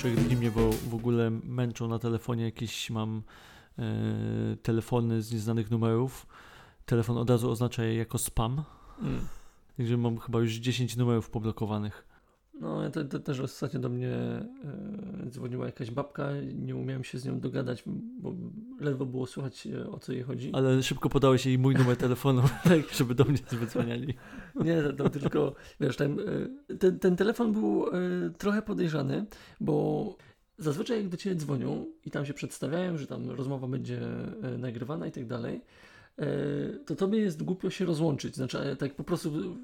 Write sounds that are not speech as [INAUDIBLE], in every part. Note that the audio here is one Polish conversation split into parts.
Trzech dni mnie w, w ogóle męczą na telefonie jakieś mam e, telefony z nieznanych numerów. Telefon od razu oznacza je jako spam. Mm. Także mam chyba już 10 numerów poblokowanych. No, to, to też ostatnio do mnie e, dzwoniła jakaś babka, nie umiałem się z nią dogadać, bo ledwo było słychać e, o co jej chodzi. Ale szybko podałeś jej mój numer telefonu, [LAUGHS] tak, żeby do mnie wydzwaniali. [LAUGHS] Nie, to, to tylko, wiesz, ten, ten, ten telefon był e, trochę podejrzany, bo zazwyczaj jak do ciebie dzwonią i tam się przedstawiają, że tam rozmowa będzie e, nagrywana i tak dalej, e, to tobie jest głupio się rozłączyć. Znaczy, tak po prostu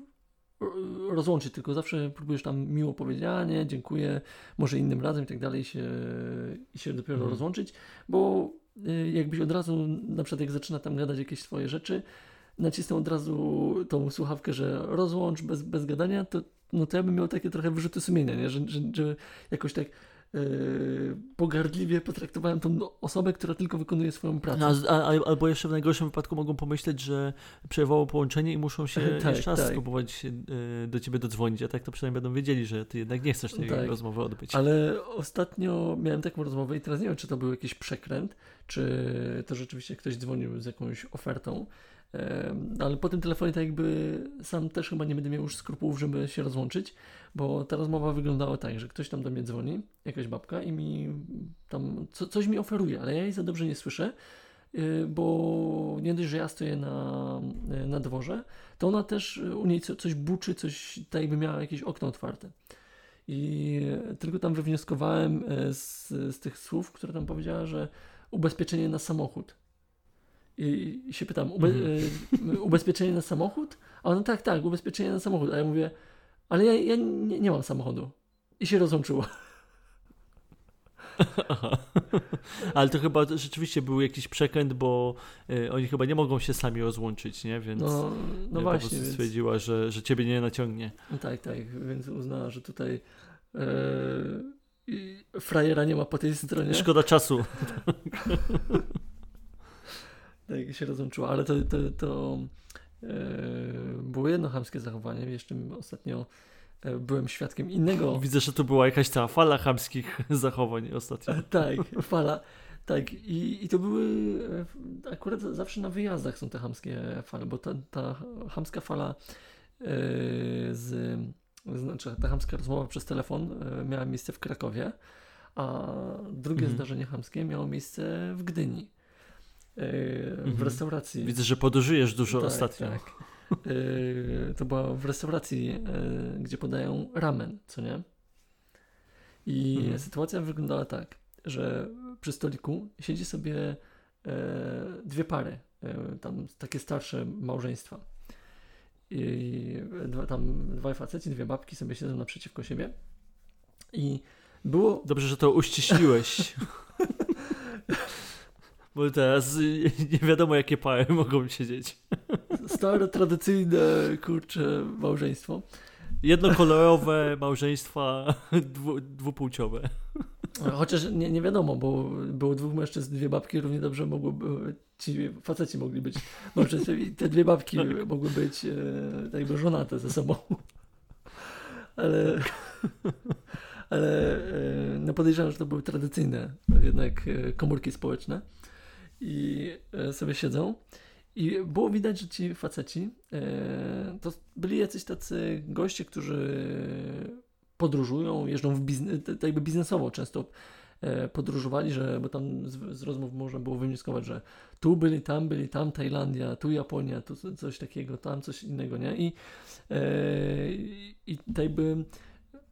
rozłączyć, tylko zawsze próbujesz tam miło powiedzieć, a nie, dziękuję, może innym razem i tak dalej się, i się dopiero Mhm. rozłączyć, bo y, jakbyś od razu, na przykład jak zaczyna tam gadać jakieś swoje rzeczy, nacisnął od razu tą słuchawkę, że rozłącz bez, bez gadania, to, no to ja bym miał takie trochę wyrzuty sumienia, nie? Że, że, że jakoś tak pogardliwie potraktowałem tą osobę, która tylko wykonuje swoją pracę. No, a, a, albo jeszcze w najgorszym wypadku mogą pomyśleć, że przerwało połączenie i muszą się [LAUGHS] Tak, jeszcze raz tak. spróbować e, do ciebie dodzwonić, a tak to przynajmniej będą wiedzieli, że ty jednak nie chcesz tej Tak. rozmowy odbyć. Ale ostatnio miałem taką rozmowę i teraz nie wiem, czy to był jakiś przekręt, czy to rzeczywiście ktoś dzwonił z jakąś ofertą. Ale po tym telefonie tak jakby sam też chyba nie będę miał już skrupułów, żeby się rozłączyć, bo ta rozmowa wyglądała tak, że ktoś tam do mnie dzwoni, jakaś babka i mi tam co, coś mi oferuje, ale ja jej za dobrze nie słyszę, y, bo nie dość, że ja stoję na, na dworze, to ona też y, u niej co, coś buczy, coś tak jakby miała jakieś okno otwarte. I tylko tam wywnioskowałem e, z, z tych słów, które tam powiedziała, że ubezpieczenie na samochód. I, i się pytam, ube, e, ubezpieczenie na samochód? A ona tak, tak, ubezpieczenie na samochód. A ja mówię, ale ja, ja nie, nie mam samochodu. I się rozłączyło. Aha. [LAUGHS] Ale to chyba rzeczywiście był jakiś przekręt, bo e, oni chyba nie mogą się sami rozłączyć, nie? Więc No, no po właśnie. Więc, stwierdziła, że, że ciebie nie naciągnie. no tak, tak, więc uznała, że tutaj i frajera nie ma po tej stronie. Szkoda czasu. [LAUGHS] Tak się rozłączyła, ale to, to, to e, było jedno chamskie zachowanie. Jeszcze ostatnio e, byłem świadkiem innego. Widzę, że to była jakaś ta fala chamskich [LAUGHS] zachowań ostatnio. E, tak, fala. Tak, i, i to były akurat zawsze na wyjazdach są te chamskie fale, bo ta, ta chamska fala z, znaczy ta chamska rozmowa przez telefon miała miejsce w Krakowie, a drugie Mhm. zdarzenie chamskie miało miejsce w Gdyni. E, w Mhm. restauracji. Widzę, że podróżujesz dużo Tak, ostatnio. tak. Yy, to była w restauracji, yy, gdzie podają ramen, co nie? I Mhm. sytuacja wyglądała tak, że przy stoliku siedzi sobie yy, dwie pary, tam takie starsze małżeństwa. I tam dwaj faceci, dwie babki sobie siedzą naprzeciwko siebie. I było Dobrze, że to uściśliłeś. [LAUGHS] Bo teraz y, [LAUGHS] nie wiadomo, jakie pary [LAUGHS] mogą siedzieć. stare, tradycyjne, kurcze małżeństwo. Jednokolorowe [LAUGHS] małżeństwa dwu, dwupłciowe. Chociaż nie, nie wiadomo, bo było dwóch mężczyzn, dwie babki, równie dobrze mogłoby, ci faceci mogli być małżeństwem i te dwie babki mogły być e, tak jakby żonate ze sobą. Ale, ale e, no podejrzewam, że to były tradycyjne jednak e, komórki społeczne i e, sobie siedzą. I było widać, że ci faceci e, to byli jacyś tacy goście, którzy podróżują, jeżdżą w biznes, tak jakby biznesowo często e, podróżowali, że, bo tam z, z rozmów można było wywnioskować, że tu byli, tam byli, tam Tajlandia, tu Japonia, tu co- coś takiego, tam coś innego, nie? I, e, i, tak jakby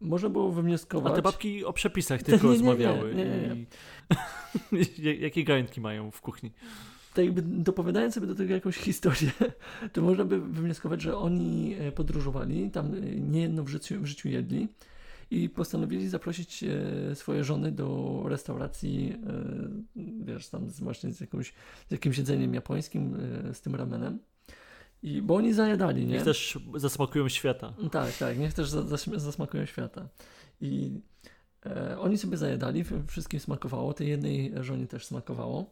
można było A wywnioskować... te babki o przepisach [LAUGHS] tylko nie, nie, rozmawiały. nie, nie, nie. I... [LAUGHS] Jakie garnki mają w kuchni? tak jakby dopowiadając sobie do tego jakąś historię, [LAUGHS] to można by wywnioskować, że oni e, podróżowali, tam e, niejedno w życiu, w życiu jedli i postanowili zaprosić e, swoje żony do restauracji, wiesz, tam właśnie z, jakąś, z jakimś jedzeniem japońskim, z tym ramenem. I, bo oni zajadali, nie? Niech też zasmakują świata. Tak, tak, niech też za- zas- zasmakują świata. I oni sobie zajadali, wszystkim smakowało, tej jednej żonie też smakowało.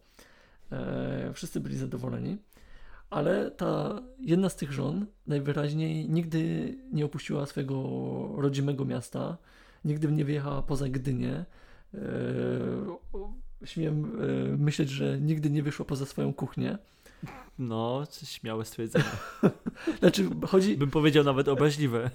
E, wszyscy byli zadowoleni, ale ta jedna z tych żon najwyraźniej nigdy nie opuściła swojego rodzimego miasta, nigdy nie wyjechała poza Gdynię. E, śmiem e, myśleć, że nigdy nie wyszła poza swoją kuchnię. No, śmiałe stwierdzenie. [LAUGHS] znaczy, chodzi... Bym powiedział nawet obraźliwe.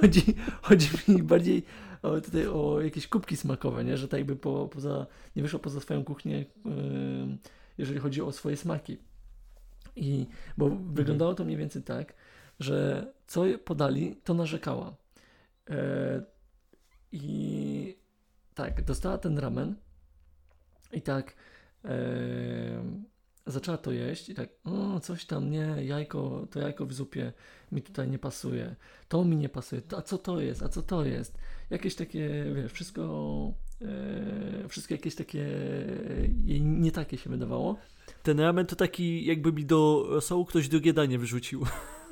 chodzi, chodzi mi bardziej o, tutaj o jakieś kubki smakowe, nie? że tak jakby po, poza, nie wyszła poza swoją kuchnię, yy, jeżeli chodzi o swoje smaki. I, bo mhm. wyglądało to mniej więcej tak, że co podali, to narzekała. Yy, I tak, dostała ten ramen i tak yy, zaczęła to jeść i tak, o, coś tam, nie, jajko, to jajko w zupie mi tutaj nie pasuje, to mi nie pasuje, a co to jest, a co to jest? Jakieś takie, wiesz, wszystko, e, wszystko jakieś takie jej nie takie się wydawało. Ten ramen to taki, jakby mi do rosołu ktoś drugie danie wyrzucił. [LAUGHS]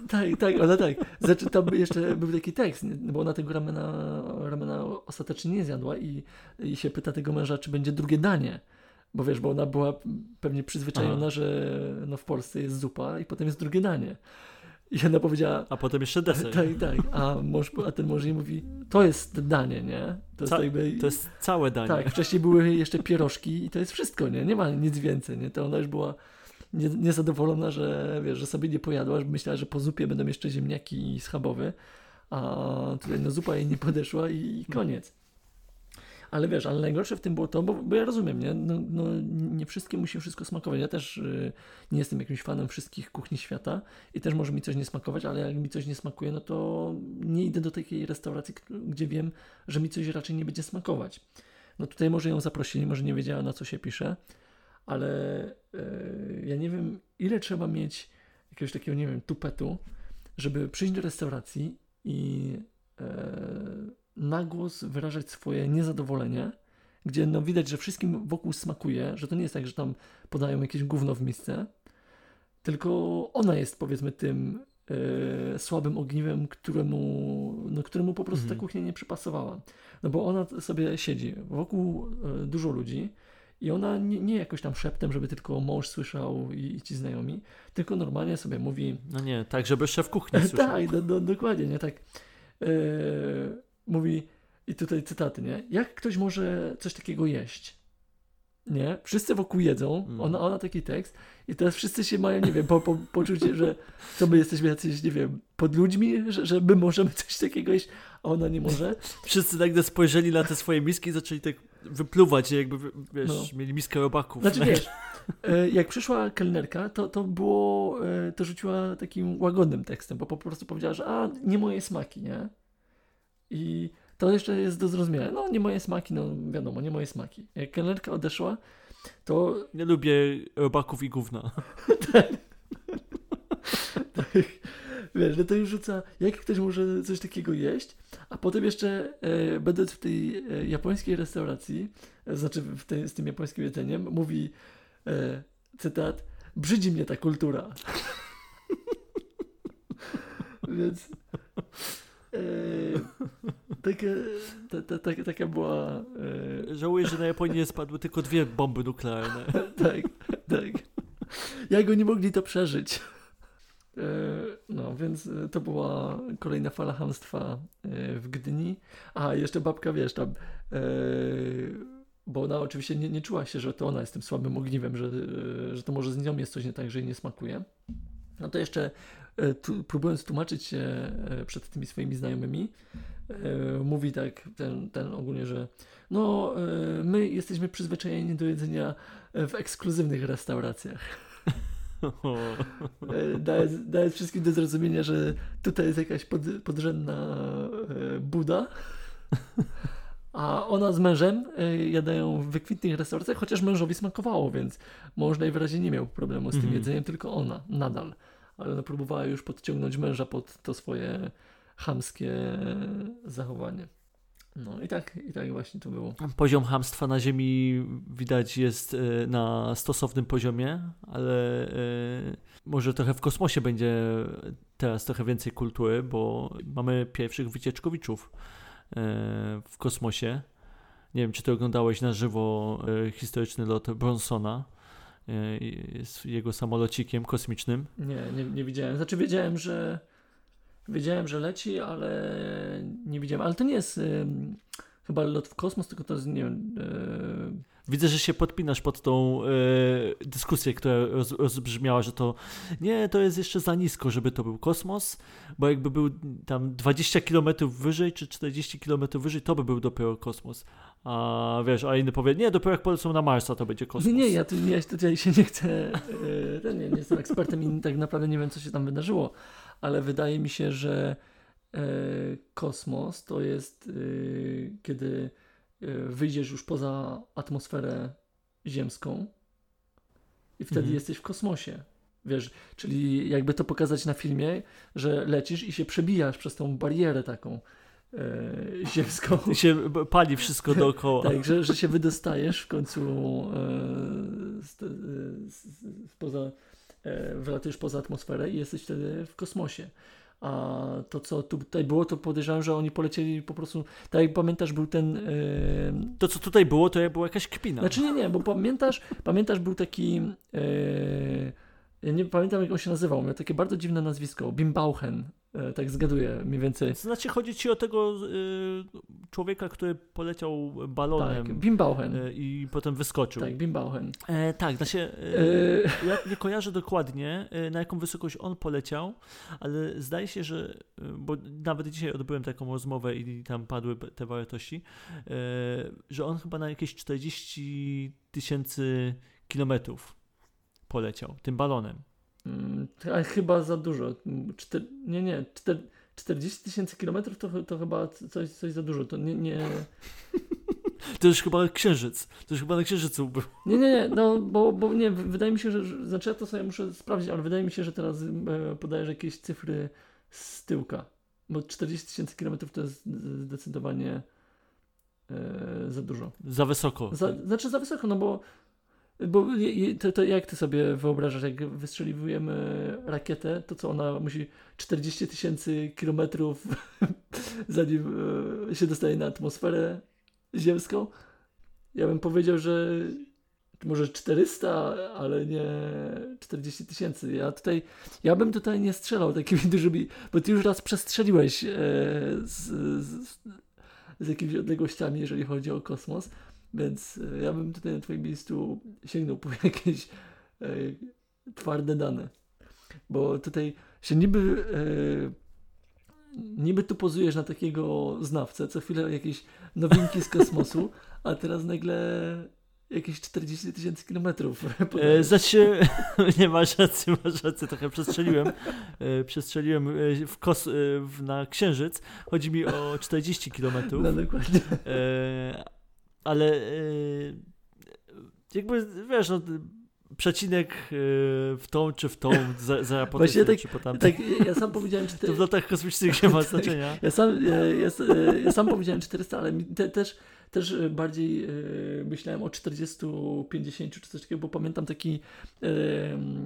Tak, tak, ona tak. Znaczy, tam jeszcze był taki tekst, bo ona tego ramena, ramena ostatecznie nie zjadła i, i się pyta tego męża, czy będzie drugie danie. Bo wiesz, bo ona była pewnie przyzwyczajona, Aha. że no w Polsce jest zupa i potem jest drugie danie. I ona powiedziała... A potem jeszcze deser. [LAUGHS] Tak, tak. A, mąż, a ten mąż jej mówi, to jest danie, nie? To jest, Ca jakby, to jest całe danie. Tak, wcześniej były jeszcze pierożki i to jest wszystko, nie? Nie ma nic więcej, nie? To ona już była niezadowolona, że wiesz, że sobie nie pojadła, że myślała, że po zupie będą jeszcze ziemniaki schabowe, a tutaj no zupa jej nie podeszła i koniec. Ale wiesz, ale najgorsze w tym było to, bo, bo ja rozumiem, nie? No, no, nie wszystkie musi wszystko smakować. Ja też y, nie jestem jakimś fanem wszystkich kuchni świata i też może mi coś nie smakować, ale jak mi coś nie smakuje, no to nie idę do takiej restauracji, gdzie wiem, że mi coś raczej nie będzie smakować. No tutaj może ją zaprosili, może nie wiedziała na co się pisze, ale y, ja nie wiem, ile trzeba mieć jakiegoś takiego, nie wiem, tupetu, żeby przyjść do restauracji i y, na głos wyrażać swoje niezadowolenie, gdzie no widać, że wszystkim wokół smakuje, że to nie jest tak, że tam podają jakieś gówno w misce, tylko ona jest powiedzmy tym e, słabym ogniwem, któremu, no, któremu po prostu mhm. ta kuchnia nie przypasowała. No bo ona sobie siedzi, wokół e, dużo ludzi i ona nie, nie jakoś tam szeptem, żeby tylko mąż słyszał i, i ci znajomi, tylko normalnie sobie mówi... No nie, tak, żeby szef kuchni [LAUGHS] słyszał. tak, do, do, dokładnie, nie, tak... E, mówi, i tutaj cytaty, nie? Jak ktoś może coś takiego jeść? Nie? Wszyscy wokół jedzą, mm. ona, ona taki tekst i teraz wszyscy się mają, nie wiem, po, po, [LAUGHS] poczucie, że co my jesteśmy jacyś, nie wiem, pod ludźmi, że, że my możemy coś takiego jeść, a ona nie może. Wszyscy nagle spojrzeli na te swoje miski i zaczęli tak wypluwać, jakby, wiesz, no. mieli miskę robaków. Znaczy, wiesz, e, jak przyszła kelnerka, to, to było, e, to rzuciła takim łagodnym tekstem, bo po prostu powiedziała, że a, nie moje smaki, nie? I to jeszcze jest do zrozumienia. No, nie moje smaki, no wiadomo, nie moje smaki. Jak kelnerka odeszła, to... Nie lubię robaków i gówna. tak. [LAUGHS] tak. Wiesz, no to już rzuca, jak ktoś może coś takiego jeść, a potem jeszcze e, będąc w tej e, japońskiej restauracji, e, znaczy w tej, z tym japońskim jedzeniem, mówi e, cytat, brzydzi mnie ta kultura. [LAUGHS] Więc taka, ta, ta, ta, taka była. E... Żałuję, że na Japonię spadły tylko dwie bomby nuklearne. [LAUGHS] tak, tak. Jak oni mogli to przeżyć? E, no, więc to była kolejna fala hamstwa w Gdyni. A, jeszcze babka, wiesz, tam. Bo ona oczywiście nie, nie czuła się, że to ona jest tym słabym ogniwem, że, że to może z nią jest coś nie tak, że jej nie smakuje. No to jeszcze tu, próbując tłumaczyć się e, przed tymi swoimi znajomymi, e, mówi tak ten, ten ogólnie, że no my jesteśmy przyzwyczajeni do jedzenia w ekskluzywnych restauracjach. [LAUGHS] Dając, dając wszystkim do zrozumienia, że tutaj jest jakaś pod, podrzędna Buda, a ona z mężem jadają w wykwintnych restauracjach, chociaż mężowi smakowało, więc mąż najwyraźniej nie miał problemu z tym mm -hmm. jedzeniem, tylko ona nadal ale ona próbowała już podciągnąć męża pod to swoje chamskie zachowanie. No i tak, i tak właśnie to było. Poziom hamstwa na Ziemi widać jest e, na stosownym poziomie, ale e, może trochę w kosmosie będzie teraz trochę więcej kultury, bo mamy pierwszych wycieczkowiczów e, w kosmosie. Nie wiem, czy ty oglądałeś na żywo historyczny lot Bronsona. E, z jego samolocikiem kosmicznym? Nie, nie, nie widziałem. Znaczy wiedziałem, że Wiedziałem, że leci, ale nie widziałem. Ale to nie jest chyba lot w kosmos, tylko to jest, nie wiem... Y, Widzę, że się podpinasz pod tą e, dyskusję, która roz, rozbrzmiała, że to nie, to jest jeszcze za nisko, żeby to był kosmos, bo jakby był tam 20 km wyżej czy 40 km wyżej, to by był dopiero kosmos. A wiesz, a inny powie, nie, dopiero jak polecą na Marsa, to będzie kosmos. Nie, nie, ja, tu, ja tutaj się nie chcę, e, nie, nie jestem ekspertem i tak naprawdę nie wiem, co się tam wydarzyło, ale wydaje mi się, że e, kosmos to jest, e, kiedy e, wyjdziesz już poza atmosferę ziemską i wtedy Mhm. jesteś w kosmosie. Wiesz, czyli jakby to pokazać na filmie, że lecisz i się przebijasz przez tą barierę taką e, [LAUGHS] ziemską. I się pali wszystko dookoła. Tak, że, że się [LAUGHS] wydostajesz w końcu e, z, z, z, poza, e, wylatujesz poza atmosferę i jesteś wtedy w kosmosie. A to, co tutaj było, to podejrzewam, że oni polecieli po prostu. Tak jak pamiętasz, był ten. E, To, co tutaj było, to była jakaś kpina. znaczy nie, nie, bo pamiętasz, pamiętasz, był taki. E, ja nie pamiętam, jak on się nazywał. Miał takie bardzo dziwne nazwisko. Bimbauchen. E, tak zgaduję mniej więcej. Znaczy, chodzi ci o tego y, człowieka, który poleciał balonem Tak, Bimbauchen. y, i potem wyskoczył. Tak, Bimbauchen. E, tak, znaczy, e, E, ja nie kojarzę dokładnie, e, na jaką wysokość on poleciał, ale zdaje się, że, e, bo nawet dzisiaj odbyłem taką rozmowę i tam padły te wartości, że on chyba na jakieś 40 tysięcy kilometrów poleciał tym balonem. Mm, a chyba za dużo. Mm, Czter, nie, nie. Czter, 40 tysięcy kilometrów to, to chyba coś, coś za dużo. To nie, nie, [LAUGHS] To już chyba księżyc, to już chyba na księżycu był. [LAUGHS] nie, nie, nie no bo, bo nie, wydaje mi się, że, że znaczy ja to sobie muszę sprawdzić, ale wydaje mi się, że teraz e, podajesz jakieś cyfry z tyłka, bo 40 tysięcy kilometrów to jest zdecydowanie e, za dużo. Za wysoko. Za, znaczy za wysoko, no bo, bo to, to jak ty sobie wyobrażasz, jak wystrzeliwujemy rakietę, to co ona musi 40 tysięcy kilometrów [LAUGHS] zanim e, się dostaje na atmosferę ziemską? Ja bym powiedział, że może 400, ale nie 40 tysięcy. Ja tutaj, ja bym tutaj nie strzelał takimi [LAUGHS] dużymi, bo ty już raz przestrzeliłeś e, z, z, z jakimiś odległościami, jeżeli chodzi o kosmos. Więc e, ja bym tutaj na Twoim miejscu sięgnął po [LAUGHS] jakieś e, twarde dane. Bo tutaj się niby, e, niby tu pozujesz na takiego znawcę, co chwilę jakieś nowinki z kosmosu, [LAUGHS] a teraz nagle jakieś 40 tysięcy kilometrów. [LAUGHS] E, znaczy, nie masz racji, masz rację, trochę przestrzeliłem. E, przestrzeliłem w kos, w, na księżyc. Chodzi mi o 40 kilometrów. No dokładnie. E, ale e, jakby, wiesz, no, przecinek e, w tą czy w tą za, za [LAUGHS] Właśnie tak- czy po tamtej. Tak, ja sam powiedziałem [LAUGHS] To cztery, w lotach kosmicznych nie ma znaczenia. [LAUGHS] Ja sam, ja, ja, e, ja sam powiedziałem 400, ale te, też, też e, bardziej e, myślałem o 40, 50 czy coś takiego, bo pamiętam taki, e,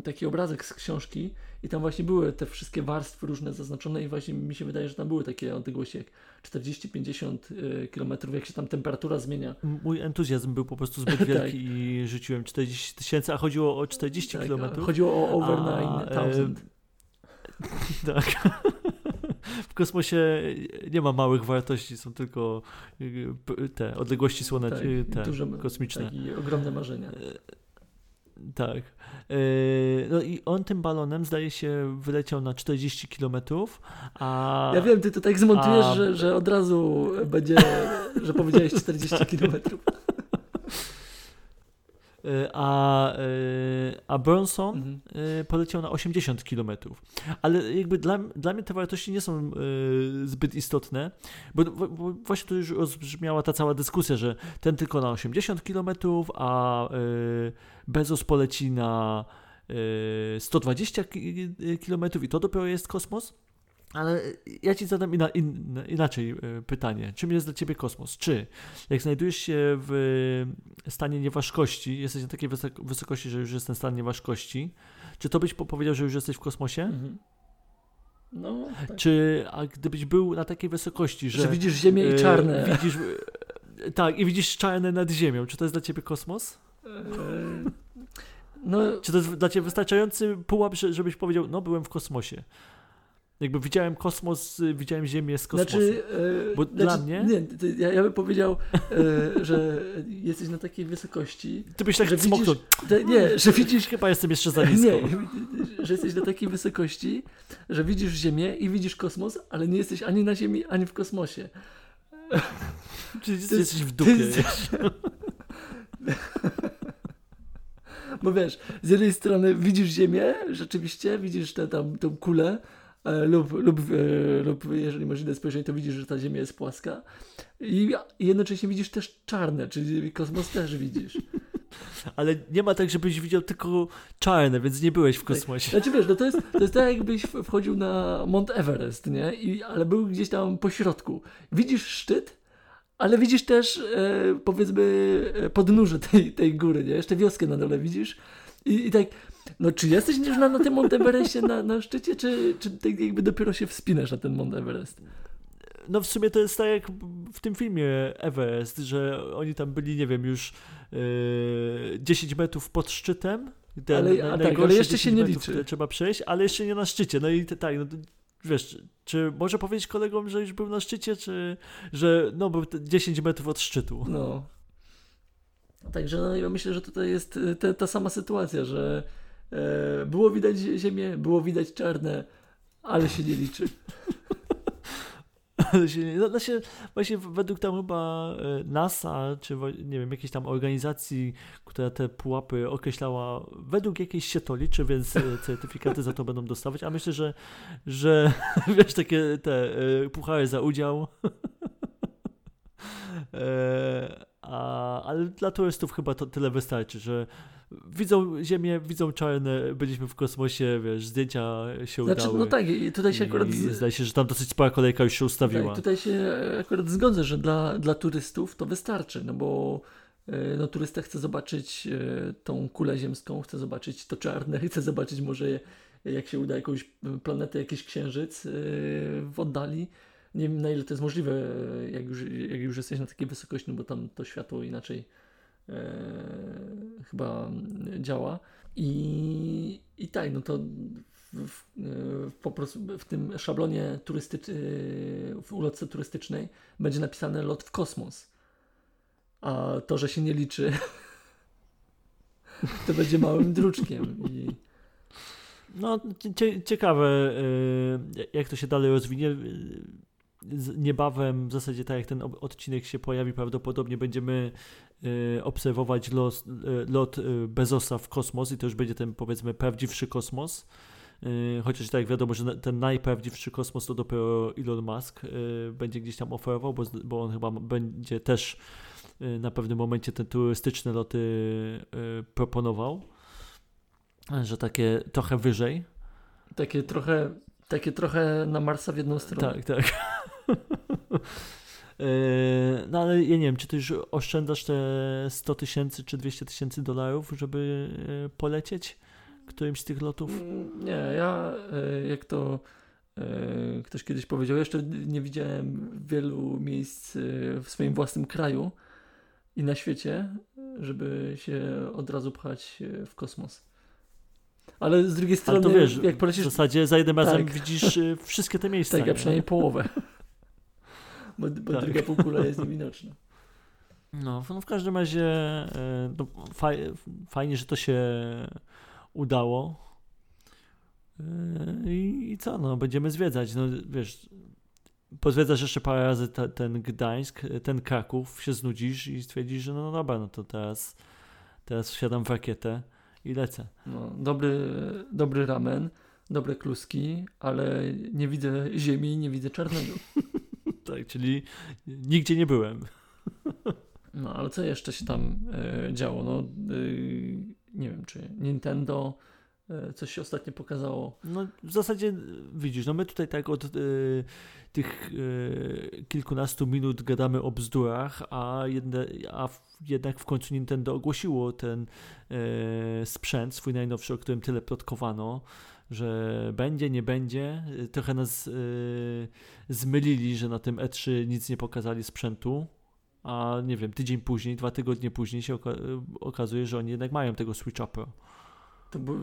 taki obrazek z książki i tam właśnie były te wszystkie warstwy różne zaznaczone i właśnie mi się wydaje, że tam były takie odległości jak 40-50 e, kilometrów, jak się tam temperatura zmienia. Mój entuzjazm był po prostu zbyt [LAUGHS] Tak. wielki i rzuciłem 40 tysięcy, a chodziło o 40 Tak, kilometrów. Chodziło o over A, 9000. [LAUGHS] Tak. W kosmosie nie ma małych wartości, są tylko y, te odległości słoneczne, tak, te duże, kosmiczne. Tak, i ogromne marzenia. E, Tak. E, No i on tym balonem zdaje się wyleciał na 40 km, a Ja wiem, ty to tak zmontujesz, a- że, że od razu będzie, że powiedziałeś 40 kilometrów. E, a, e, a Bronson Mhm. e, poleciał na 80 km. Ale jakby dla, dla mnie te wartości nie są zbyt istotne, bo, bo, właśnie tu już rozbrzmiała ta cała dyskusja, że ten tylko na 80 km, a Bezos poleci na e, 120 km i to dopiero jest kosmos. Ale ja ci zadam ina, in, inaczej e, pytanie. Czym jest dla ciebie kosmos? Czy jak znajdujesz się w stanie nieważkości, jesteś na takiej wysok- wysokości, że już jest ten stan nieważkości, czy to byś po- powiedział, że już jesteś w kosmosie? Mhm. No, tak. Czy a gdybyś był na takiej wysokości, że, że widzisz ziemię i e, czarne. widzisz, e, tak, i widzisz czarne nad ziemią. Czy to jest dla ciebie kosmos? No, Czy to jest dla ciebie wystarczający pułap, że- żebyś powiedział, no byłem w kosmosie? Jakby widziałem kosmos, y, widziałem Ziemię z kosmosu. Znaczy, e, Bo znaczy, dla mnie- Nie, ja, ja bym powiedział, e, [LAUGHS] że jesteś na takiej wysokości. Ty byś tak że smoknął. Te, nie, że widzisz. Chyba jestem jeszcze za nisko. [LAUGHS] Nie, że jesteś na takiej wysokości, że widzisz Ziemię i widzisz kosmos, ale nie jesteś ani na Ziemi, ani w kosmosie. [LAUGHS] Czyli jest- jesteś w dupie. jest- Bo wiesz, z jednej strony widzisz Ziemię, rzeczywiście, widzisz tę tam tą kulę, e, lub, lub, e, lub jeżeli masz inne spojrzenie, to widzisz, że ta Ziemia jest płaska. I, jednocześnie widzisz też czarne, czyli kosmos też widzisz. [LAUGHS] Ale nie ma tak, żebyś widział tylko czarne, więc nie byłeś w kosmosie. Znaczy wiesz, no to, jest, to jest tak jakbyś wchodził na Mount Everest, nie? I, ale był gdzieś tam po środku. Widzisz szczyt, ale widzisz też e, powiedzmy e, podnóże tej, tej góry, nie? Jeszcze wioskę na dole widzisz. I, i tak, no czy jesteś już na, na tym Mount Everestie na, na szczycie, czy, czy jakby dopiero się wspinasz na ten Mount Everest? No w sumie to jest tak jak w tym filmie Everest, że oni tam byli, nie wiem, już yy, 10 metrów pod szczytem. Ten, Ale- na- tak, ale jeszcze 10 się nie liczy. Trzeba przejść, ale jeszcze nie na szczycie. No i tak, no wiesz, czy może powiedzieć kolegom, że już był na szczycie, czy że no był te 10 metrów od szczytu. No. Także no, ja myślę, że tutaj jest e, te, ta sama sytuacja, że było widać ziemię, było widać czarne, ale się nie liczy. Ale się, nie- no, się, właśnie według tam chyba e, NASA, czy nie wiem, jakiejś tam organizacji, która te pułapy określała, według jakiejś się to liczy, więc e, certyfikaty za to będą dostawać, a myślę, że, że [LAUGHS] wiesz, takie te e, puchary za udział. [LAUGHS] E, a, ale dla turystów chyba to tyle wystarczy, że widzą Ziemię, widzą czarne, byliśmy w kosmosie, wiesz, zdjęcia się Znaczy, udały. no tak, tutaj się akurat. I Z... zdaje się, że tam dosyć spora kolejka już się ustawiła. Tak, tutaj się akurat zgodzę, że dla, dla turystów to wystarczy, no bo e, no, turysta chce zobaczyć e, tą kulę ziemską, chce zobaczyć to czarne, chce zobaczyć może jak się uda jakąś planetę, jakiś księżyc e, w oddali. Nie wiem na ile to jest możliwe, e, jak już, jak już jesteś na takiej wysokości, no bo tam to światło inaczej e, chyba działa. I, I tak, no to w, w, e, po prostu w tym szablonie turystycz, e, w ulotce turystycznej będzie napisane lot w kosmos. A to, że się nie liczy, [LAUGHS] to będzie małym druczkiem. I No, cie, ciekawe, y, jak to się dalej rozwinie. Niebawem, w zasadzie tak jak ten odcinek się pojawi, prawdopodobnie będziemy y, obserwować los, y, lot y, Bezosa w kosmos i to już będzie ten, powiedzmy, prawdziwszy kosmos. Chociaż tak wiadomo, że ten najprawdziwszy kosmos to dopiero Elon Musk będzie gdzieś tam oferował, bo, bo on chyba będzie też na pewnym momencie te turystyczne loty proponował, że takie trochę wyżej. takie trochę, takie trochę na Marsa w jedną stronę. Tak, tak. [LAUGHS] E, No ale ja nie wiem, czy ty już oszczędzasz te 100 tysięcy czy 200 tysięcy dolarów, żeby e, polecieć którymś z tych lotów? Mm, Nie, ja e, jak to ktoś kiedyś powiedział, jeszcze nie widziałem wielu miejsc w swoim własnym kraju i na świecie, żeby się od razu pchać w kosmos. Ale z drugiej Ale strony, to wiesz, jak w polecisz, zasadzie za jednym razem Tak. widzisz e, wszystkie te miejsca. tak, ja nie? przynajmniej połowę. [LAUGHS] Bo, bo Tak. druga półkula jest niewidoczna. No, no w każdym razie e, no, faj, fajnie, że to się udało. E, I, I co, no, będziemy zwiedzać. No, wiesz, pozwiedzasz jeszcze parę razy te, ten Gdańsk, ten Kraków, się znudzisz i stwierdzisz, że no dobra, no to teraz, teraz wsiadam w rakietę i lecę. No, dobry, dobry ramen, dobre kluski, ale nie widzę ziemi, nie widzę czarnego. [LAUGHS] Tak, czyli nigdzie nie byłem. [LAUGHS] No, ale co jeszcze się tam e, działo? No, e, nie wiem, czy Nintendo coś się ostatnio pokazało. No w zasadzie y, widzisz, no my tutaj tak od y, tych y, kilkunastu minut gadamy o bzdurach, a, jedne, a w, jednak w końcu Nintendo ogłosiło ten y, sprzęt, swój najnowszy, o którym tyle plotkowano, że będzie, nie będzie. Trochę nas zmylili, że na tym E3 nic nie pokazali sprzętu. A nie wiem, tydzień później, dwa tygodnie później się oka- okazuje, że oni jednak mają tego Switcha Pro. To był,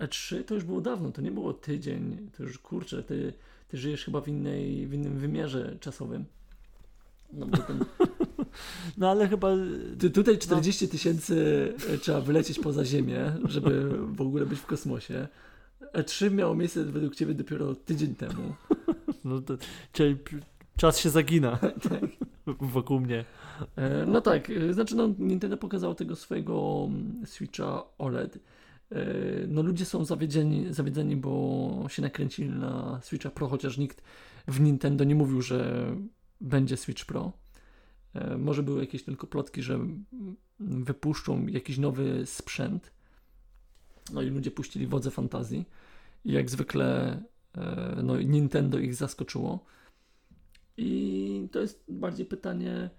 E3 to już było dawno, to nie było tydzień, to już kurczę, ty, ty żyjesz chyba w, innej, w innym wymiarze czasowym. No, bo ten, [LAUGHS] No ale chyba. ty, tutaj 40 tysięcy e, trzeba wylecieć poza Ziemię, żeby w ogóle być w kosmosie. E3 miało miejsce według Ciebie dopiero tydzień temu. [LAUGHS] No to, czyli czas się zagina [LAUGHS] wokół mnie. E, No tak, e, znaczy no, Nintendo pokazało tego swojego mm, Switcha OLED. E, No ludzie są zawiedzeni, zawiedzeni, bo się nakręcili na Switcha Pro, chociaż nikt w Nintendo nie mówił, że będzie Switch Pro. E, Może były jakieś tylko plotki, że wypuszczą jakiś nowy sprzęt. No i ludzie puścili wodze fantazji. I jak zwykle e, no, Nintendo ich zaskoczyło. I to jest bardziej pytanie,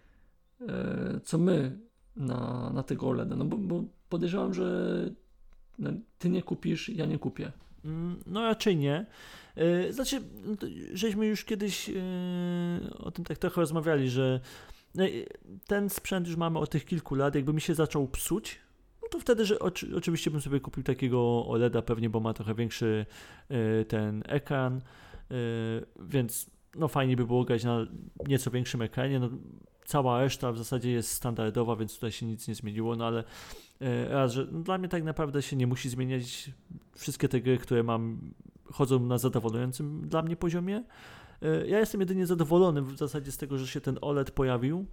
co my na, na tego OLEDa. No bo, bo podejrzewam, że no, ty nie kupisz, ja nie kupię. Mm, No raczej nie. E, Znaczy, no żeśmy już kiedyś e, o tym tak trochę rozmawiali, że e, ten sprzęt już mamy od tych kilku lat, jakby mi się zaczął psuć, no to wtedy, że oczy, oczywiście bym sobie kupił takiego OLEDa pewnie, bo ma trochę większy e, ten ekran, więc no fajnie by było grać na nieco większym ekranie, no cała reszta w zasadzie jest standardowa, więc tutaj się nic nie zmieniło, no ale raz, że no, dla mnie tak naprawdę się nie musi zmieniać wszystkie te gry, które mam, chodzą na zadowalającym dla mnie poziomie. E, Ja jestem jedynie zadowolony w zasadzie z tego, że się ten OLED pojawił.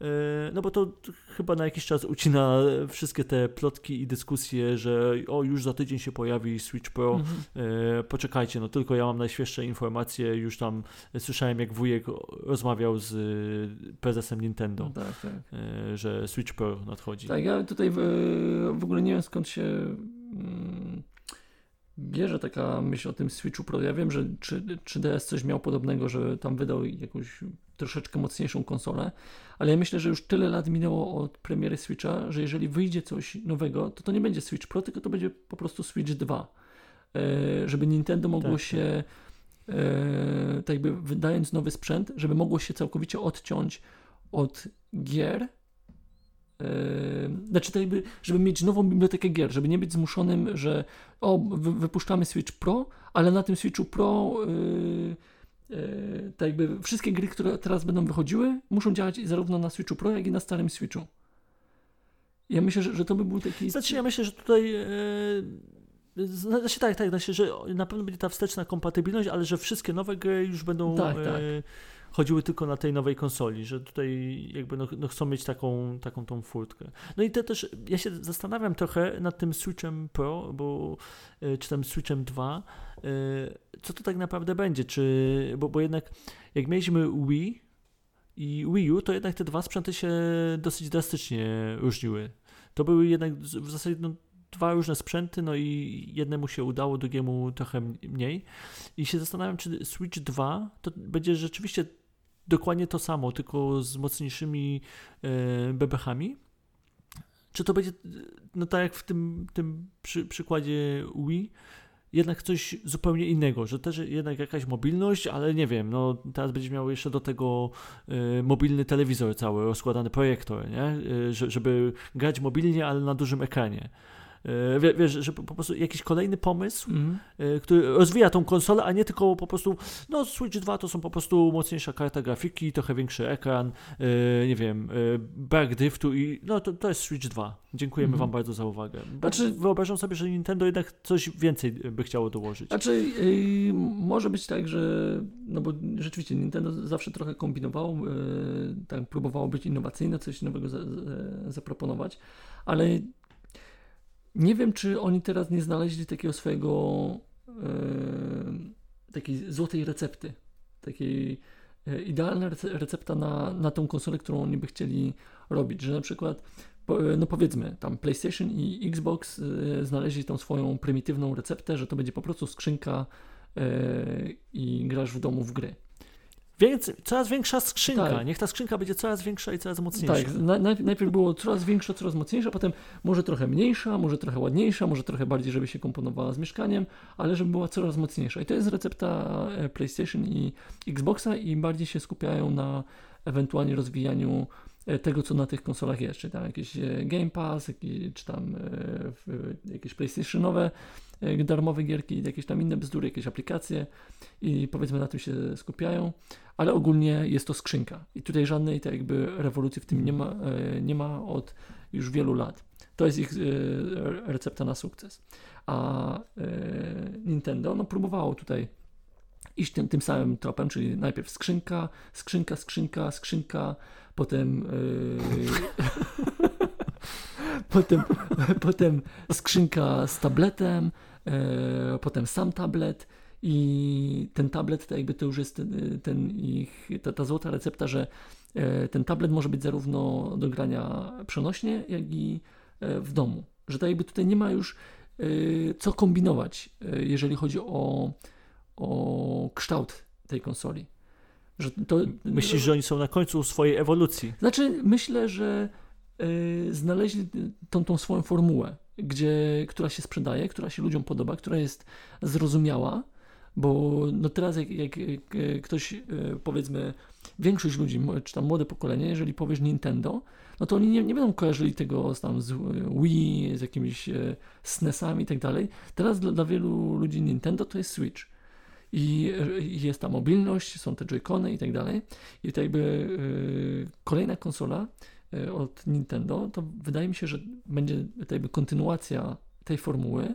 E, No bo to chyba na jakiś czas ucina wszystkie te plotki i dyskusje, że o już za tydzień się pojawi Switch Pro. Mhm. E, Poczekajcie, no tylko ja mam najświeższe informacje. Już tam słyszałem, jak wujek rozmawiał z e, prezesem Nintendo, No tak, tak. że Switch Pro nadchodzi. Tak, ja tutaj w, w ogóle nie wiem skąd się mm, bierze taka myśl o tym Switchu Pro. Ja wiem, że 3, 3DS coś miał podobnego, że tam wydał jakąś troszeczkę mocniejszą konsolę, ale ja myślę, że już tyle lat minęło od premiery Switcha, że jeżeli wyjdzie coś nowego, to to nie będzie Switch Pro, tylko to będzie po prostu Switch 2. E, żeby Nintendo mogło Tak, się e, tak jakby wydając nowy sprzęt, żeby mogło się całkowicie odciąć od gier Yy, znaczy, tak jakby, żeby mieć nową bibliotekę gier, żeby nie być zmuszonym, że o, wy, wypuszczamy Switch Pro, ale na tym Switchu Pro yy, tak jakby wszystkie gry, które teraz będą wychodziły, muszą działać zarówno na Switchu Pro, jak i na starym Switchu. Ja myślę, że, że to by był taki... Znaczy, ja myślę, że tutaj. E, znaczy, tak, tak, znaczy, że na pewno będzie ta wsteczna kompatybilność, ale że wszystkie nowe gry już będą Tak, e, tak. chodziły tylko na tej nowej konsoli, że tutaj jakby no, no chcą mieć taką, taką tą furtkę. No i to też, ja się zastanawiam trochę nad tym Switchem Pro, bo e, czy tam Switchem 2, e, co to tak naprawdę będzie, czy, bo, bo jednak jak mieliśmy Wii i Wii U, to jednak te dwa sprzęty się dosyć drastycznie różniły. To były jednak w zasadzie no, dwa różne sprzęty, no i jednemu się udało, drugiemu trochę mniej. I się zastanawiam, czy Switch 2 to będzie rzeczywiście dokładnie to samo, tylko z mocniejszymi e, bebechami. Czy to będzie, no tak jak w tym, tym przy, przykładzie Wii, jednak coś zupełnie innego, że też jednak jakaś mobilność, ale nie wiem, no teraz będzie miał jeszcze do tego e, mobilny telewizor cały, rozkładany projektor, nie? Że, żeby grać mobilnie, ale na dużym ekranie. E, wie- Wiesz, że po prostu jakiś kolejny pomysł, e, który rozwija tą konsolę, a nie tylko po prostu, no Switch 2 to są po prostu mocniejsza karta grafiki, trochę większy ekran, e, nie wiem, brak driftu i no to, to jest Switch 2. Dziękujemy Mhm. Wam bardzo za uwagę. Znaczy- wyobrażam sobie, że Nintendo jednak coś więcej by chciało dołożyć. Znaczy, yy, może być tak, że no bo rzeczywiście Nintendo zawsze trochę kombinowało, yy, tak próbowało być innowacyjne, coś nowego za, za, zaproponować, ale nie wiem, czy oni teraz nie znaleźli takiego swojego yy, takiej złotej recepty, takiej yy, idealna rece- recepta na, na tą konsolę, którą oni by chcieli robić, że na przykład po- no powiedzmy, tam PlayStation i Xbox y, znaleźli tą swoją prymitywną receptę, że to będzie po prostu skrzynka y, i grasz w domu w gry. Więcej, coraz większa skrzynka. Tak. Niech ta skrzynka będzie coraz większa i coraz mocniejsza. Tak, na, najpierw, było coraz większa, coraz mocniejsza, potem może trochę mniejsza, może trochę ładniejsza, może trochę bardziej, żeby się komponowała z mieszkaniem, ale żeby była coraz mocniejsza. I to jest recepta e, PlayStation i Xboxa i bardziej się skupiają na ewentualnie rozwijaniu e, tego, co na tych konsolach jest, czy tam jakiś e, Game Pass, jakiś, czy tam jakieś PlayStationowe darmowe gierki, jakieś tam inne bzdury, jakieś aplikacje i powiedzmy na tym się skupiają, ale ogólnie jest to skrzynka i tutaj żadnej tak jakby rewolucji w tym nie ma, nie ma od już wielu lat. To jest ich recepta na sukces. A Nintendo no, próbowało tutaj iść tym, tym samym tropem, czyli najpierw skrzynka, skrzynka, skrzynka, skrzynka, potem [LAUGHS] potem, potem skrzynka z tabletem, potem sam tablet i ten tablet to jakby to już jest ten, ten ich, ta, ta złota recepta, że yy, ten tablet może być zarówno do grania przenośnie, jak i yy, w domu. Że to jakby tutaj nie ma już co kombinować, jeżeli chodzi o o kształt tej konsoli. Że to, Myślisz, że oni są na końcu swojej ewolucji? Znaczy, myślę, że znaleźli tą, tą swoją formułę, gdzie, która się sprzedaje, która się ludziom podoba, która jest zrozumiała, bo no teraz jak, jak, jak ktoś, y, powiedzmy, większość ludzi, czy tam młode pokolenie, jeżeli powiesz Nintendo, no to oni nie, nie będą kojarzyli tego z, tam, z Wii, z jakimiś y, SNESami i tak dalej. Teraz dla, dla wielu ludzi Nintendo to jest Switch i jest ta mobilność, są te joycony i tak dalej. I to jakby y, kolejna konsola od Nintendo, to wydaje mi się, że będzie jakby kontynuacja tej formuły.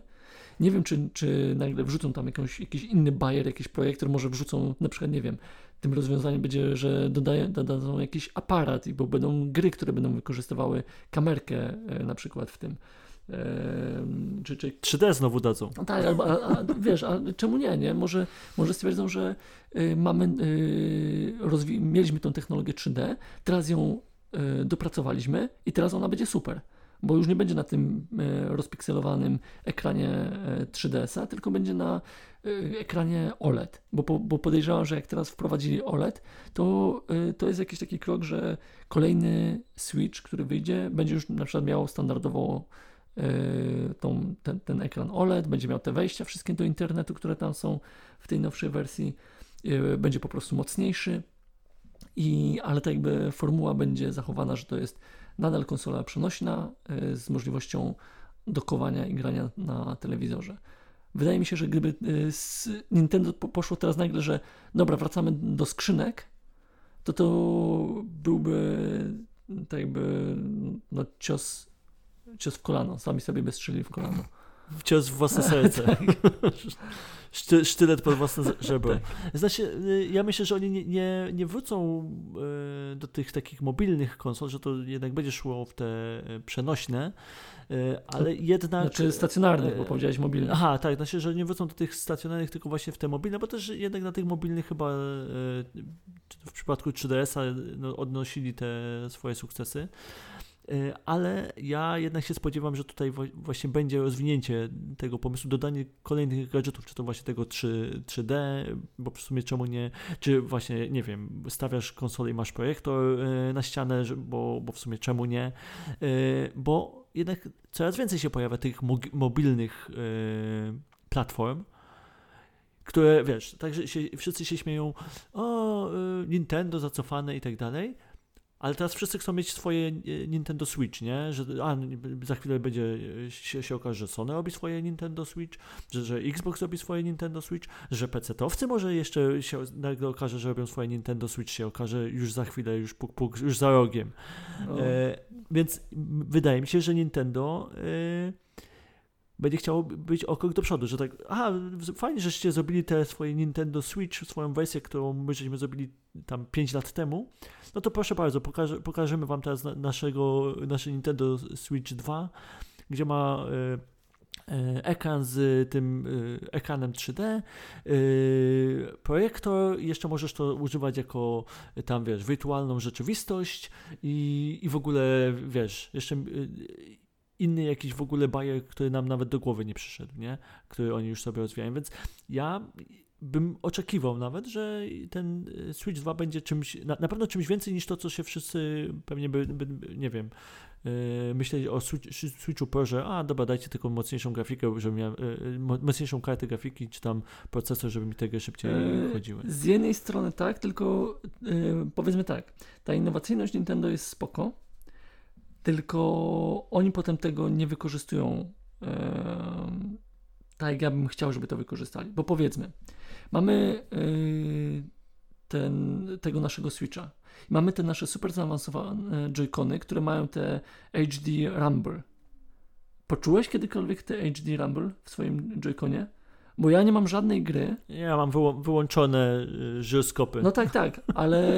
Nie wiem, czy, czy nagle wrzucą tam jakąś, jakiś inny bajer, jakiś projektor, może wrzucą, na przykład, nie wiem, tym rozwiązaniem będzie, że dodają, dodadzą jakiś aparat, bo będą gry, które będą wykorzystywały kamerkę y, na przykład w tym czy, czy... 3D znowu dadzą. No tak, albo, a, a, wiesz, a czemu nie, nie? Może, może stwierdzą, że y, mamy, y, mieliśmy tą technologię 3D, teraz ją y, dopracowaliśmy i teraz ona będzie super, bo już nie będzie na tym y, rozpikselowanym ekranie 3DS-a, y, tylko będzie na ekranie OLED, bo, bo podejrzewam, że jak teraz wprowadzili OLED, to, to jest jakiś taki krok, że kolejny Switch, który wyjdzie, będzie już na przykład miał standardowo tą, ten, ten ekran OLED, będzie miał te wejścia wszystkie do internetu, które tam są w tej nowszej wersji, będzie po prostu mocniejszy, i, ale tak jakby formuła będzie zachowana, że to jest nadal konsola przenośna yy, z możliwością dokowania i grania na telewizorze. Wydaje mi się, że gdyby Nintendo poszło teraz nagle, że dobra, wracamy do skrzynek, to to byłby tak jakby no, cios cios w kolano, sami sobie by strzeli w kolano. Cios w własne serce. [LAUGHS] tak. Szty, sztylet pod własne żebro. Tak. Znaczy, y, ja myślę, że oni nie, nie, nie wrócą y, do tych takich mobilnych konsol, że to jednak będzie szło w te y, przenośne, ale jednak... Znaczy stacjonarnych, bo powiedziałeś mobilnych. Aha, tak, znaczy, że nie wrócą do tych stacjonarnych, tylko właśnie w te mobilne, bo też jednak na tych mobilnych chyba w przypadku 3DS-a no, odnosili te swoje sukcesy. E, ale ja jednak się spodziewam, że tutaj właśnie będzie rozwinięcie tego pomysłu, dodanie kolejnych gadżetów, czy to właśnie tego 3, 3D, bo w sumie czemu nie, czy właśnie, nie wiem, stawiasz konsolę i masz projektor e, na ścianę, bo, bo w sumie czemu nie, e, bo jednak coraz więcej się pojawia tych mobilnych platform, które, wiesz, także się, wszyscy się śmieją, o, Nintendo zacofane i tak dalej, ale teraz wszyscy chcą mieć swoje e, Nintendo Switch, nie? Że a, za chwilę będzie e, się, się okaże, że Sony robi swoje Nintendo Switch, że, że Xbox robi swoje Nintendo Switch, że PC-towcy może jeszcze się nagle okaże, że robią swoje Nintendo Switch, się okaże już za chwilę, już puk, puk, już za rogiem. E, więc wydaje mi się, że Nintendo e, będzie chciało być o krok do przodu, że tak, aha, fajnie, żeście zrobili te swoje Nintendo Switch, swoją wersję, którą my żeśmy zrobili tam 5 lat temu, no to proszę bardzo, pokaże, pokażemy wam teraz naszego, nasze Nintendo Switch 2, gdzie ma e, ekran z tym e, ekranem 3D, projektor, jeszcze możesz to używać jako tam, wiesz, wirtualną rzeczywistość i, i w ogóle, wiesz, jeszcze inny jakiś w ogóle bajer, który nam nawet do głowy nie przyszedł, nie? Który oni już sobie rozwijają, więc ja bym oczekiwał nawet, że ten Switch 2 będzie czymś, na, na pewno czymś więcej niż to, co się wszyscy pewnie by, by nie wiem, yy, myśleli o Switch, Switchu Pro, że a dobra, dajcie tylko mocniejszą grafikę, żeby miał, yy, mocniejszą kartę grafiki, czy tam procesor, żeby mi tego szybciej yy, chodziły. Z jednej strony tak, tylko yy, powiedzmy tak, ta innowacyjność Nintendo jest spoko, tylko oni potem tego nie wykorzystują yy, tak jak ja bym chciał, żeby to wykorzystali. Bo powiedzmy, mamy yy, ten, tego naszego Switcha. Mamy te nasze super zaawansowane joycony, które mają te HD Rumble. Poczułeś kiedykolwiek te HD Rumble w swoim joyconie? Bo ja nie mam żadnej gry. Ja mam wyłączone y, żyroskopy. No tak, tak, ale.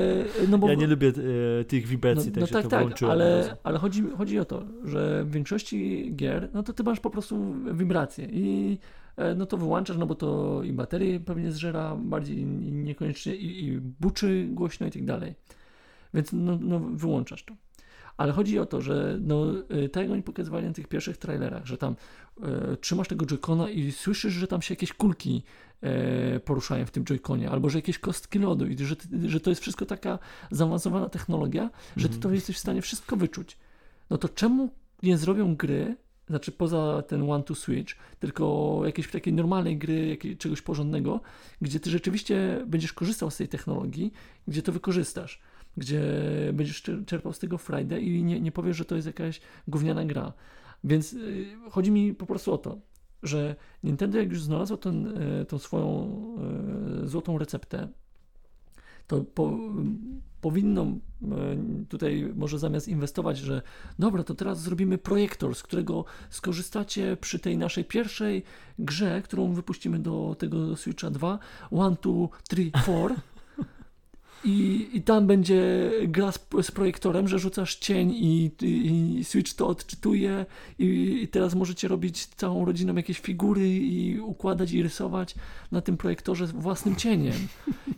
No bo, ja nie lubię y, tych wibracji, no, no tak, tak, ale, ale chodzi, chodzi o to, że w większości gier, no to ty masz po prostu wibracje i e, no to wyłączasz, no bo to i baterie pewnie zżera bardziej niekoniecznie i, i buczy głośno i tak dalej. Więc no, no wyłączasz to. Ale chodzi o to, że no, y, tak jak oni pokazywali na tych pierwszych trailerach, że tam e, trzymasz tego joycona i słyszysz, że tam się jakieś kulki e, poruszają w tym joyconie, albo że jakieś kostki lodu i że, że to jest wszystko taka zaawansowana technologia, że ty to mhm. jesteś w stanie wszystko wyczuć. No to czemu nie zrobią gry, znaczy poza ten one to switch, tylko jakieś takiej normalnej gry, jakiej, czegoś porządnego, gdzie ty rzeczywiście będziesz korzystał z tej technologii, gdzie to wykorzystasz gdzie będziesz czerpał z tego Friday i nie, nie powiesz, że to jest jakaś gówniana gra. Więc y, chodzi mi po prostu o to, że Nintendo jak już znalazło ten, y, tą swoją y, złotą receptę, to po, powinno tutaj może zamiast inwestować, że dobra, to teraz zrobimy projektor, z którego skorzystacie przy tej naszej pierwszej grze, którą wypuścimy do tego Switcha 2, 1, 2, 3, 4 i, i tam będzie gra z, z projektorem, że rzucasz cień i, i, i Switch to odczytuje i, i, teraz możecie robić całą rodziną jakieś figury i układać i rysować na tym projektorze własnym cieniem.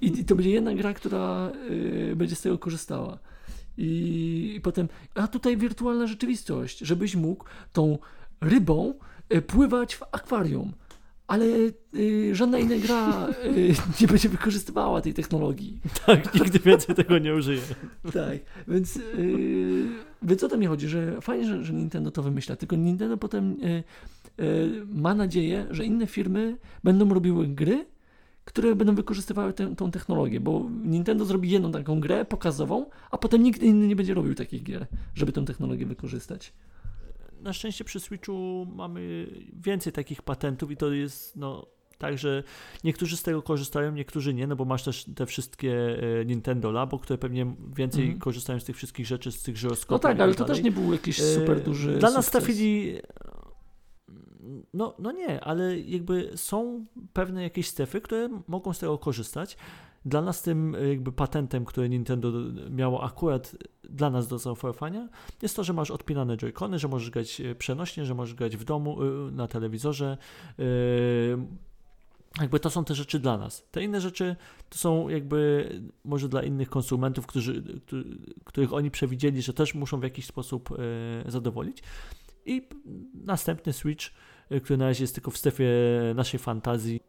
I, to będzie jedna gra, która y, będzie z tego korzystała. I, I potem, a tutaj wirtualna rzeczywistość, żebyś mógł tą rybą y, pływać w akwarium ale y, żadna inna gra y, [LAUGHS] nie będzie wykorzystywała tej technologii. [LAUGHS] Tak, nigdy więcej tego nie użyje. [LAUGHS] tak, więc, y, więc o to mi chodzi, że fajnie, że, że Nintendo to wymyśla, tylko Nintendo potem y, y, ma nadzieję, że inne firmy będą robiły gry, które będą wykorzystywały tę, tą technologię, bo Nintendo zrobi jedną taką grę pokazową, a potem nikt inny nie będzie robił takich gier, żeby tę technologię wykorzystać na szczęście przy Switchu mamy więcej takich patentów i to jest no tak, że niektórzy z tego korzystają, niektórzy nie, no bo masz też te wszystkie e, Nintendo Labo, które pewnie więcej mm. korzystają z tych wszystkich rzeczy, z tych żyroskopów. No tak, ale to też nie był jakiś e, super duży Dla nas trafili no, no nie, ale jakby są pewne jakieś strefy, które mogą z tego korzystać. Dla nas tym e, jakby patentem, który Nintendo miało akurat dla nas do zaoferowania, jest to, że masz odpinane joycony, że możesz grać e, przenośnie, że możesz grać w domu, e, na telewizorze. Jakby to są te rzeczy dla nas. Te inne rzeczy to są jakby może dla innych konsumentów, którzy, których oni przewidzieli, że też muszą w jakiś sposób zadowolić. I następny Switch, który na razie jest tylko w strefie naszej fantazji,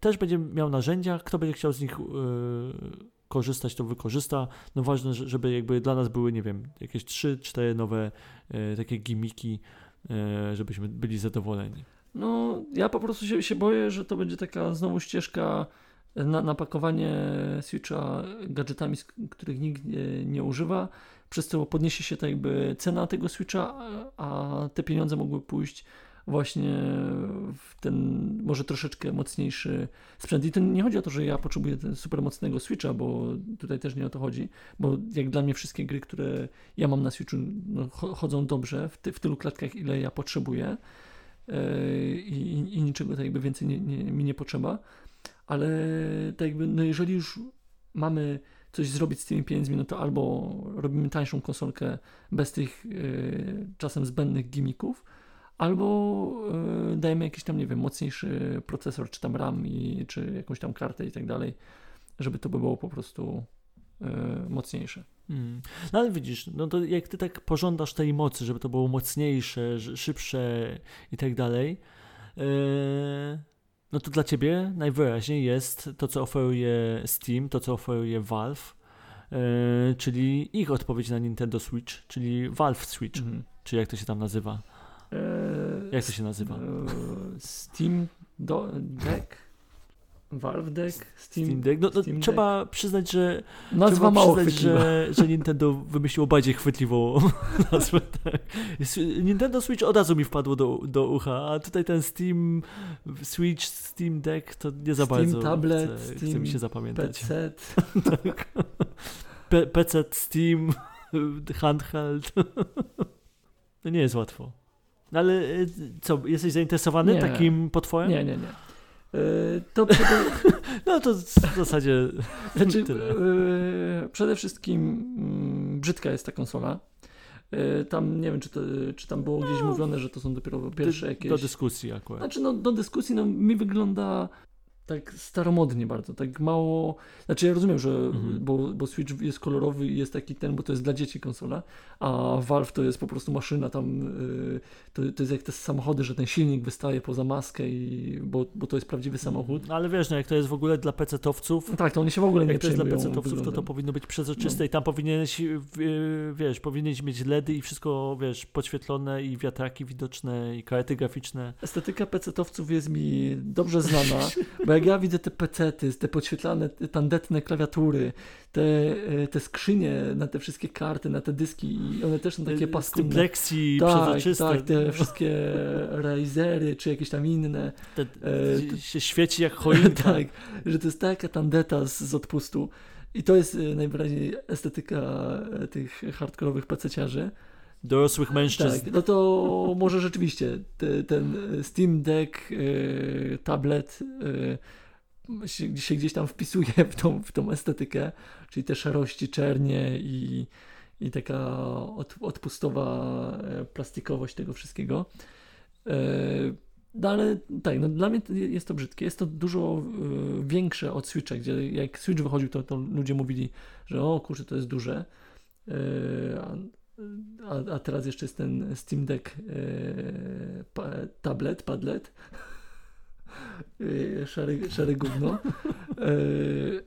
też będzie miał narzędzia, kto będzie chciał z nich yy, korzystać, to wykorzysta. No ważne, żeby jakby dla nas były, nie wiem, jakieś 3-4 nowe yy, takie gimiki, yy, żebyśmy byli zadowoleni. No, ja po prostu się, się boję, że to będzie taka znowu ścieżka na napakowanie Switcha gadżetami, których nikt nie, nie używa, przez co podniesie się tak jakby cena tego Switcha, a te pieniądze mogły pójść właśnie w ten może troszeczkę mocniejszy sprzęt. I to nie chodzi o to, że ja potrzebuję super mocnego Switcha, bo tutaj też nie o to chodzi, bo jak dla mnie wszystkie gry, które ja mam na Switchu no, chodzą dobrze w, ty, w tylu klatkach, ile ja potrzebuję yy, i, i, niczego tak jakby więcej nie, nie, mi nie potrzeba, ale tak jakby no jeżeli już mamy coś zrobić z tymi pieniędzmi, no to albo robimy tańszą konsolkę bez tych yy, czasem zbędnych gimików, albo y, dajemy jakiś tam, nie wiem, mocniejszy procesor, czy tam RAM, i, czy jakąś tam kartę i tak dalej, żeby to by było po prostu y, mocniejsze. Hmm. No ale widzisz, no to jak ty tak pożądasz tej mocy, żeby to było mocniejsze, szybsze i tak dalej, yy, no to dla ciebie najwyraźniej jest to, co oferuje Steam, to, co oferuje Valve, yy, czyli ich odpowiedź na Nintendo Switch, czyli Valve Switch, Mhm. czy jak to się tam nazywa? Eee, Jak to się nazywa? eee, Steam do, Deck? Valve Deck? Steam, Steam Deck. No, no Steam trzeba przyznać, że Nazwa mało przyznać, że, że Nintendo wymyśliło bardziej chwytliwą [LAUGHS] nazwę. Tak. Nintendo Switch od razu mi wpadło do, do ucha, a tutaj ten Steam Switch, Steam Deck to nie za Steam bardzo Tablet, chce, chce Steam mi się zapamiętać. PC. P- PC, [LAUGHS] Steam, [LAUGHS] handheld. No nie jest łatwo. No ale y, co, jesteś zainteresowany Nie. takim potworem? Nie, nie, nie. Eee, to przede, [LAUGHS] No to w zasadzie [LAUGHS] znaczy, tyle. eee, przede wszystkim mm, brzydka jest ta konsola. Tam nie wiem, czy, to, czy tam było gdzieś mówione, że to są dopiero pierwsze jakieś. do dyskusji akurat. Znaczy, no, do dyskusji no, mi wygląda tak staromodnie bardzo, tak mało. Znaczy, ja rozumiem, że Mhm. bo, bo Switch jest kolorowy i jest taki ten, bo to jest dla dzieci konsola, a Valve to jest po prostu maszyna tam. y, to, to jest jak te samochody, że ten silnik wystaje poza maskę, i, bo, bo to jest prawdziwy samochód. No, ale wiesz, no jak to jest w ogóle dla PC-towców, No tak, to oni się w ogóle nie jak to jest dla PC-towców, to to powinno być przezroczyste No. i tam powinieneś, w- wiesz, powinieneś mieć LEDy i wszystko, wiesz, podświetlone i wiatraki widoczne i karty graficzne. Estetyka pecetowców jest mi dobrze znana, bo jak ja widzę te pecety, te podświetlane, te tandetne klawiatury, te, e, te skrzynie na te wszystkie karty, na te dyski i one też są takie tym paskudne. plexi Tak, przezroczyste. tak, te wszystkie Razery, czy jakieś tam inne. Te, e, się świeci jak choinka. [LAUGHS] tak, że to jest taka tandeta z, z odpustu. I to jest e, najwyraźniej estetyka e, tych hardkorowych pececiarzy. Dorosłych mężczyzn. Tak, no to może rzeczywiście te, ten Steam Deck, e, tablet e, się, się gdzieś tam wpisuje w tą, w tą estetykę, czyli te szarości, czernie i, i taka od, odpustowa e, plastikowość tego wszystkiego. No ale tak, no dla mnie jest to brzydkie. Jest to dużo większe od Switcha, gdzie jak Switch wychodził, to, to ludzie mówili, że o kurczę, to jest duże. A, a, teraz jeszcze jest ten Steam Deck e, pa, tablet, padlet. E, szare, gówno. E,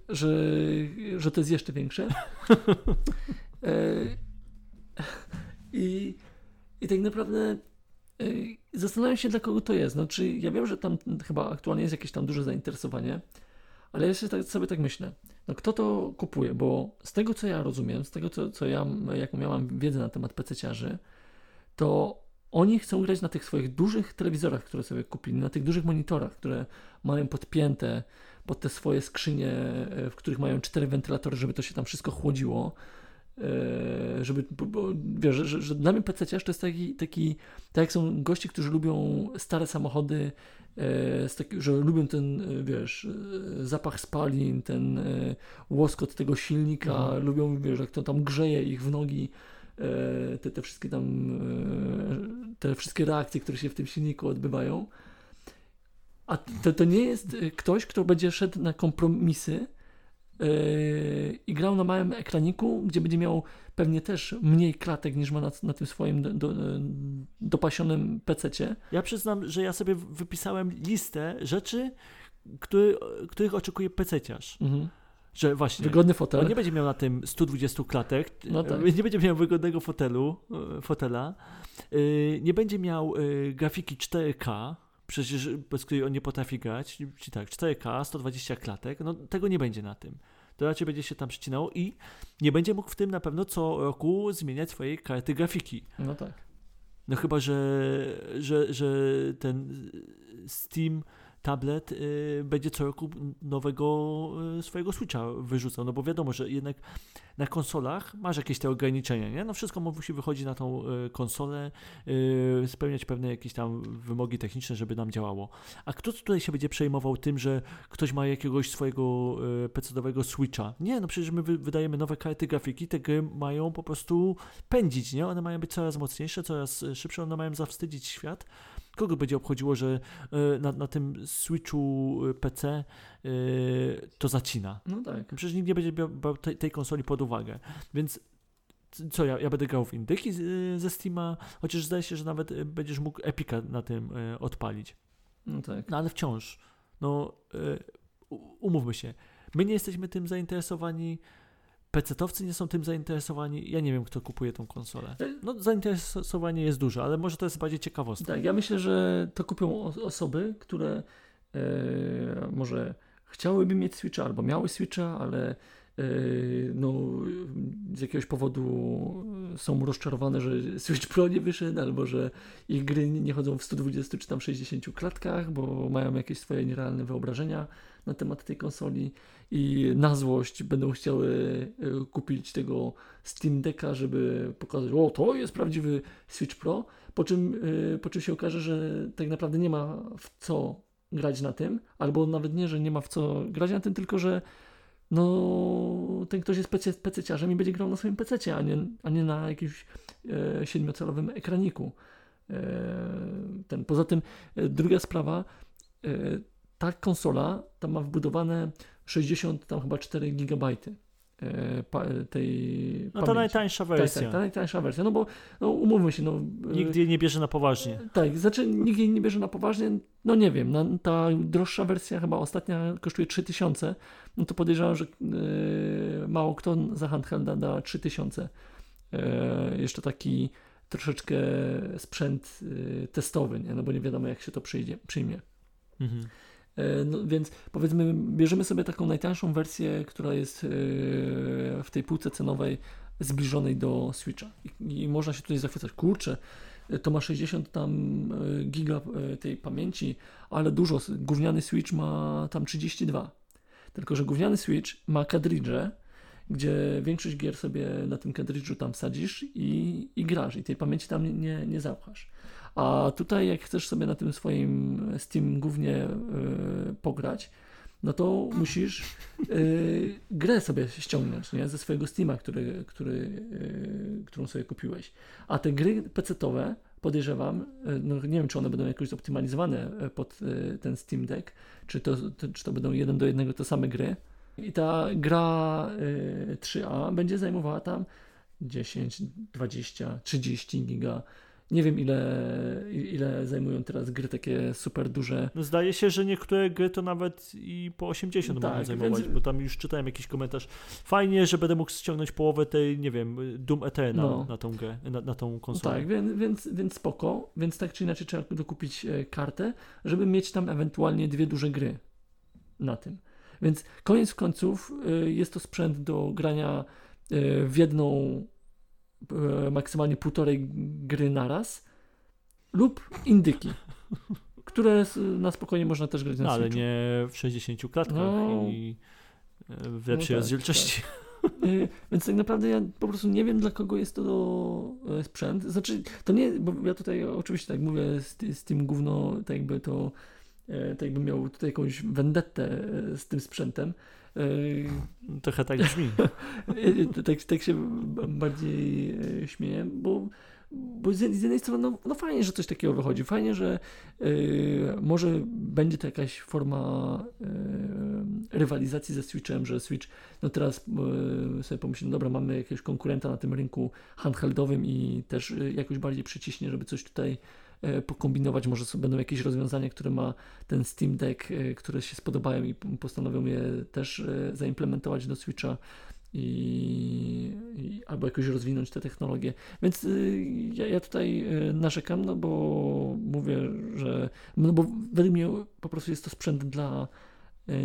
że, że to jest jeszcze większe. I, I tak naprawdę zastanawiam się, dla kogo to jest. No, czy ja wiem, że tam chyba aktualnie jest jakieś tam duże zainteresowanie, ale ja się tak, sobie tak myślę. No kto to kupuje? Bo z tego co ja rozumiem, z tego co, co ja, jaką ja mam wiedzę na temat PC-ciarzy, to oni chcą grać na tych swoich dużych telewizorach, które sobie kupili, na tych dużych monitorach, które mają podpięte pod te swoje skrzynie, e, w których mają cztery wentylatory, żeby to się tam wszystko chłodziło. E, Żeby, bo, wiesz, że, że, dla mnie PC-ciarz to jest taki, taki, tak jak są goście, którzy lubią stare samochody, e, z taki, że lubią ten, e, wiesz, zapach spalin, ten łoskot tego silnika, Mhm. lubią, wiesz, jak to tam grzeje ich w nogi, te, te wszystkie tam, te wszystkie reakcje, które się w tym silniku odbywają. A to, to nie jest ktoś, kto będzie szedł na kompromisy i grał na małym ekraniku, gdzie będzie miał pewnie też mniej klatek niż ma na, na tym swoim do, do, dopasionym PC-cie. Ja przyznam, że ja sobie wypisałem listę rzeczy, który, których oczekuje PC-ciarz. Mhm. Że właśnie. Wygodny On fotel. nie będzie miał na tym 120 klatek, No tak. nie będzie miał wygodnego fotelu, e, fotela, e, nie będzie miał e, grafiki 4K, przecież bez której on nie potrafi grać, czyli tak, 4K, 120 klatek, no tego nie będzie na tym. To raczej będzie się tam przycinało i nie będzie mógł w tym na pewno co roku zmieniać swojej karty grafiki. No tak. No chyba, że, że, że ten Steam tablet y, będzie co roku nowego y, swojego Switcha wyrzucał, no bo wiadomo, że jednak na konsolach masz jakieś te ograniczenia, nie? No wszystko musi wychodzić na tą y, konsolę, y, spełniać pewne jakieś tam wymogi techniczne, żeby nam działało. A kto tutaj się będzie przejmował tym, że ktoś ma jakiegoś swojego y, PC-owego Switcha? Nie, no przecież my wy, wydajemy nowe karty grafiki, te gry mają po prostu pędzić, nie? One mają być coraz mocniejsze, coraz y, szybsze, one mają zawstydzić świat. Kogo będzie obchodziło, że y, na, na tym Switchu y, PC y, to zacina? No tak. Przecież nikt nie będzie brał- tej, tej konsoli pod uwagę. Więc co, ja, ja będę grał w indyki ze Steama, chociaż zdaje się, że nawet będziesz mógł Epika na tym odpalić. No tak. No ale wciąż. no umówmy się, my nie jesteśmy tym zainteresowani, PC-towcy nie są tym zainteresowani. Ja nie wiem, kto kupuje tą konsolę. E- no, zainteresowanie jest duże, ale może to jest bardziej ciekawostka. Tak, ja myślę, że to kupią osoby, które e, może chciałyby mieć Switcha albo miały Switcha, ale no, z jakiegoś powodu są rozczarowane, że Switch Pro nie wyszedł, albo że ich gry nie chodzą w 120 czy tam 60 klatkach, bo mają jakieś swoje nierealne wyobrażenia na temat tej konsoli i na złość będą chciały e, kupić tego Steam Decka, żeby pokazać, o to jest prawdziwy Switch Pro, po czym, e, po czym się okaże, że tak naprawdę nie ma w co grać na tym, albo nawet nie, że nie ma w co grać na tym, tylko że no ten ktoś jest PC, PC-ciarzem i będzie grał na swoim PC, a nie, a nie na jakimś e, siedmiocalowym ekraniku. E, ten. Poza tym e, druga sprawa, e, ta konsola tam ma wbudowane 60 tam chyba 4 gigabajty tej No ta najtańsza wersja. Tak, tak, ta najtańsza wersja, no bo no, umówmy się. No, e, nikt jej nie bierze na poważnie. Tak, znaczy nikt jej nie bierze na poważnie, no nie wiem, no, ta droższa wersja chyba ostatnia kosztuje 3000, no to podejrzewam, że e, mało kto za handhelda da 3000. E, jeszcze taki troszeczkę sprzęt e, testowy, nie? no bo nie wiadomo jak się to przyjdzie, przyjmie. Mhm. E, no, więc powiedzmy, bierzemy sobie taką najtańszą wersję, która jest e, w tej półce cenowej zbliżonej do Switcha. I, i można się tutaj zachwycać. Kurczę, e, to ma 60 tam giga tej pamięci, ale dużo. Gówniany Switch ma tam 32. Tylko, że gówniany Switch ma kadridże, gdzie większość gier sobie na tym kadridżu tam wsadzisz i, i grasz i tej pamięci tam nie, nie, zapchasz. A tutaj jak chcesz sobie na tym swoim Steam głównie yy, pograć, no to musisz yy, grę sobie ściągnąć nie? ze swojego Steama, który, który, yy, którą sobie kupiłeś. A te gry PC-owe podejrzewam, no nie wiem, czy one będą jakoś zoptymalizowane pod ten Steam Deck, czy to, to, czy to będą jeden do jednego te same gry. I ta gra 3A będzie zajmowała tam 10, 20, 30 giga nie wiem, ile, ile zajmują teraz gry takie super duże. No zdaje się, że niektóre gry to nawet i po 80 tak, mogą zajmować, więc... bo tam już czytałem jakiś komentarz. Fajnie, że będę mógł ściągnąć połowę tej, nie wiem, Doom Eterna no. na tą grę, na, na tą konsolę. tak, więc, więc, więc spoko. Więc tak czy inaczej trzeba dokupić e, kartę, żeby mieć tam ewentualnie dwie duże gry na tym. Więc koniec końców e, jest to sprzęt do grania e, w jedną maksymalnie półtorej gry naraz lub indyki, które na spokojnie można też grać na no, ale nie w 60 klatkach no, i e, w lepszej no tak, rozdzielczości. Tak. [LAUGHS] E, więc tak naprawdę ja po prostu nie wiem, dla kogo jest to sprzęt. Znaczy, to nie, bo ja tutaj oczywiście tak mówię z, z tym gówno, tak jakby to, tak jakby miał tutaj jakąś vendettę z tym sprzętem, Trochę tak brzmi. [LAUGHS] tak, tak się bardziej e, śmieję, bo, bo z jednej strony no, no fajnie, że coś takiego wychodzi. Fajnie, że y, może będzie to jakaś forma y, rywalizacji ze Switchem, że Switch no teraz y, sobie pomyśli, no dobra, mamy jakiegoś konkurenta na tym rynku handheldowym i też jakoś bardziej przyciśnie, żeby coś tutaj E, pokombinować, może będą jakieś rozwiązania, które ma ten Steam Deck, e, które się spodobają i postanowią je też e, zaimplementować do Switcha. I, i, albo jakoś rozwinąć te technologie. Więc ja, ja, tutaj narzekam, no bo mówię, że no bo według mnie po prostu jest to sprzęt dla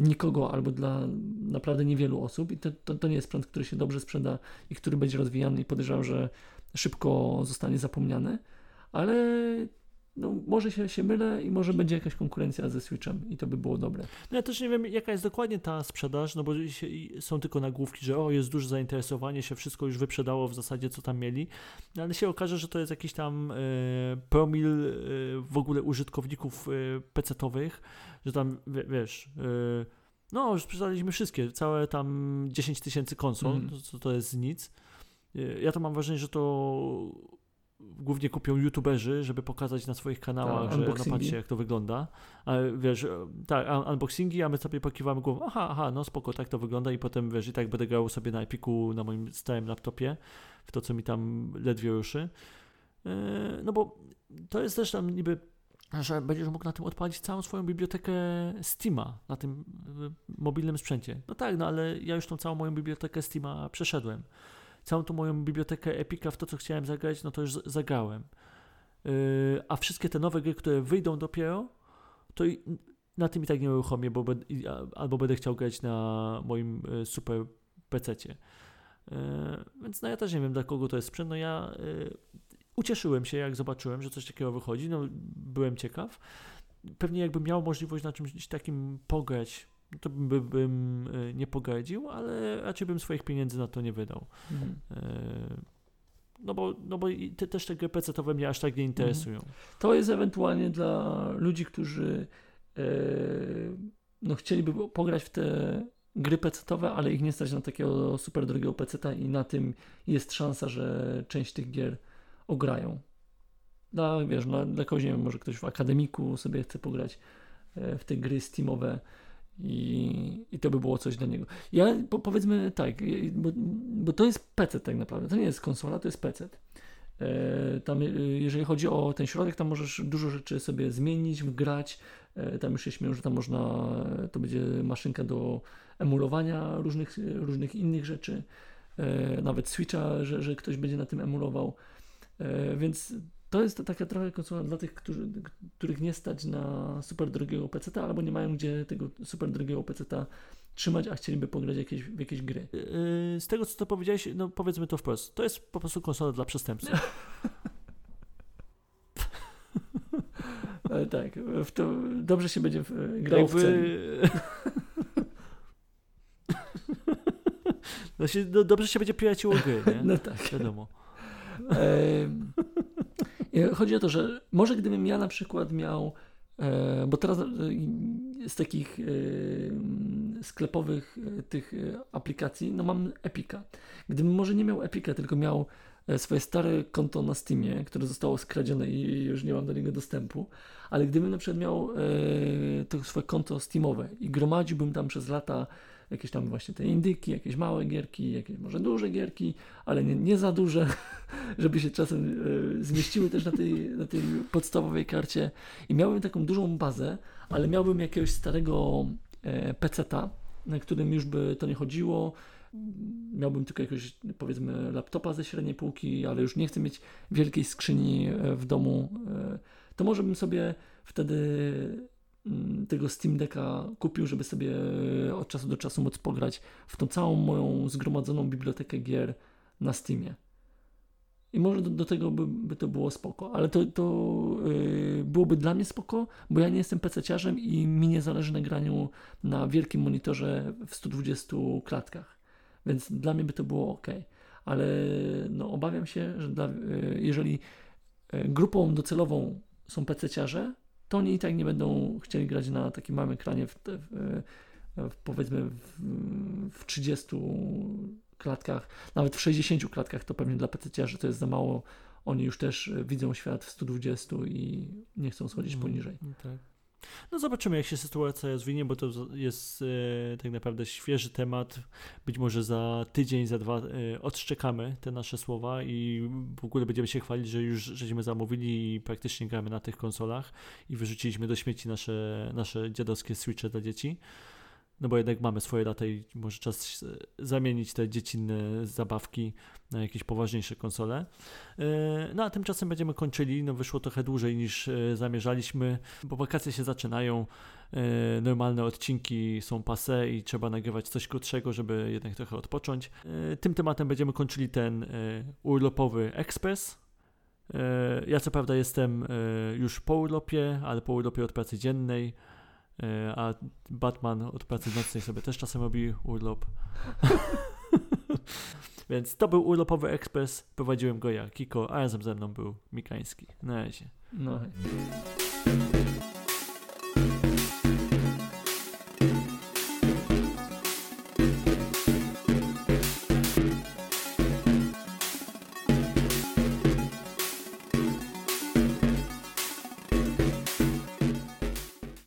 nikogo albo dla naprawdę niewielu osób i to, to, to, nie jest sprzęt, który się dobrze sprzeda i który będzie rozwijany i podejrzewam, że szybko zostanie zapomniany, ale no, może się, się mylę i może będzie jakaś konkurencja ze Switchem i to by było dobre. No ja też nie wiem, jaka jest dokładnie ta sprzedaż, no bo są tylko nagłówki, że o, jest duże zainteresowanie, się wszystko już wyprzedało w zasadzie, co tam mieli, no, ale się okaże, że to jest jakiś tam y, promil y, w ogóle użytkowników y, PC-owych, że tam, w, wiesz, y, no już sprzedaliśmy wszystkie, całe tam 10 tysięcy konsol, mm. to, to jest nic. Ja to mam wrażenie, że to głównie kupią youtuberzy, żeby pokazać na swoich kanałach, że no patrzcie jak to wygląda. Ale wiesz, tak, unboxingi, a my sobie pokiwamy głową, aha, aha, no spoko, tak to wygląda i potem wiesz, i tak będę grał sobie na Epiku na moim stałym laptopie, w to co mi tam ledwie ruszy. E, no bo to jest też tam niby że będziesz mógł na tym odpalić całą swoją bibliotekę Steama na tym mobilnym sprzęcie. No tak, no ale ja już tą całą moją bibliotekę Steama przeszedłem. Całą tą moją bibliotekę Epica w to, co chciałem zagrać, no to już zagrałem. Yy, a wszystkie te nowe gry, które wyjdą dopiero, to i, na tym i tak nie uruchomię, bo albo będę chciał grać na moim y, super PC-cie. Yy, więc no ja też nie wiem, dla kogo to jest sprzęt. No ja yy, ucieszyłem się, jak zobaczyłem, że coś takiego wychodzi. No, byłem ciekaw. Pewnie jakbym miał możliwość na czymś takim pograć, to by, bym y, nie pogardził, ale raczej bym swoich pieniędzy na to nie wydał. Mhm. No bo, no bo te, też te gry PC-owe mnie aż tak nie interesują. Mhm. To jest ewentualnie dla ludzi, którzy e, no, chcieliby pograć w te gry PC-owe, ale ich nie stać na takiego super drogiego PC-a i na tym jest szansa, że część tych gier ograją. Dla, wiesz, dla, dla kogoś, nie wiem, może ktoś w akademiku sobie chce pograć e, w te gry Steamowe i, i to by było coś dla niego. Ja po, powiedzmy tak, bo, bo to jest PC tak naprawdę, to nie jest konsola, to jest PC. E, tam, e, jeżeli chodzi o ten środek, tam możesz dużo rzeczy sobie zmienić, wgrać. E, tam już się śmieją, że tam można, to będzie maszynka do emulowania różnych, różnych innych rzeczy. E, nawet Switcha, że, że ktoś będzie na tym emulował. E, więc to jest taka trochę konsola dla tych, którzy, których nie stać na super drogiego PC, albo nie mają gdzie tego super drogiego PC trzymać, a chcieliby pograć jakieś, w jakieś gry. Yy, z tego, co to powiedziałeś, no powiedzmy to wprost, to jest po prostu konsola dla przestępców. [LAUGHS] Ale tak, w to dobrze się będzie grał Jakby... w celi. [LAUGHS] no się, no, dobrze się będzie piraciło gry, nie? No tak. Wiadomo. Chodzi o to, że może gdybym ja na przykład miał, e, bo teraz e, z takich e, sklepowych tych aplikacji, no mam Epika. Gdybym może nie miał Epika, tylko miał swoje stare konto na Steamie, które zostało skradzione i już nie mam do niego dostępu, ale gdybym na przykład miał to swoje konto Steamowe i gromadziłbym tam przez lata jakieś tam właśnie te indyki, jakieś małe gierki, jakieś może duże gierki, ale nie, nie za duże, [LAUGHS] żeby się czasem e, zmieściły też na tej, na tej podstawowej karcie. I miałbym taką dużą bazę, ale miałbym jakiegoś starego e, peceta, na którym już by to nie chodziło. Miałbym tylko jakiegoś, powiedzmy, laptopa ze średniej półki, ale już nie chcę mieć wielkiej skrzyni e, w domu. E, to może bym sobie wtedy tego Steam Decka kupił, żeby sobie e, od czasu do czasu móc pograć w tą całą moją zgromadzoną bibliotekę gier na Steamie. I może do, do tego by, by, to było spoko, ale to, to yy, byłoby dla mnie spoko, bo ja nie jestem PC-ciarzem i mi nie zależy na graniu na wielkim monitorze w 120 klatkach. Więc dla mnie by to było ok. Ale no, obawiam się, że dla, yy, jeżeli grupą docelową są PC-ciarze, to oni i tak nie będą chcieli grać na takim małym ekranie w, w, w powiedzmy w, w 30 klatkach, nawet w 60 klatkach to pewnie dla pc że to jest za mało. Oni już też widzą świat w 120 i nie chcą schodzić mm, poniżej. Tak. No zobaczymy, jak się sytuacja rozwinie, bo to jest e, tak naprawdę świeży temat. Być może za tydzień, za dwa e, odszczekamy te nasze słowa i w ogóle będziemy się chwalić, że już żeśmy zamówili i praktycznie gramy na tych konsolach i wyrzuciliśmy do śmieci nasze, nasze dziadowskie switche dla dzieci no bo jednak mamy swoje lata i może czas zamienić te dziecinne zabawki na jakieś poważniejsze konsole. E, no a tymczasem będziemy kończyli, no wyszło trochę dłużej niż e, zamierzaliśmy, bo wakacje się zaczynają, e, normalne odcinki są pase i trzeba nagrywać coś krótszego, żeby jednak trochę odpocząć. Tym tematem będziemy kończyli ten urlopowy ekspres, ja co prawda jestem już po urlopie, ale po urlopie od pracy dziennej. E, a Batman od pracy nocnej sobie też czasem robi urlop. [LAUGHS] Więc to był urlopowy ekspres. Prowadziłem go ja, Kiko, a razem ze mną był Mikański. Na razie. No.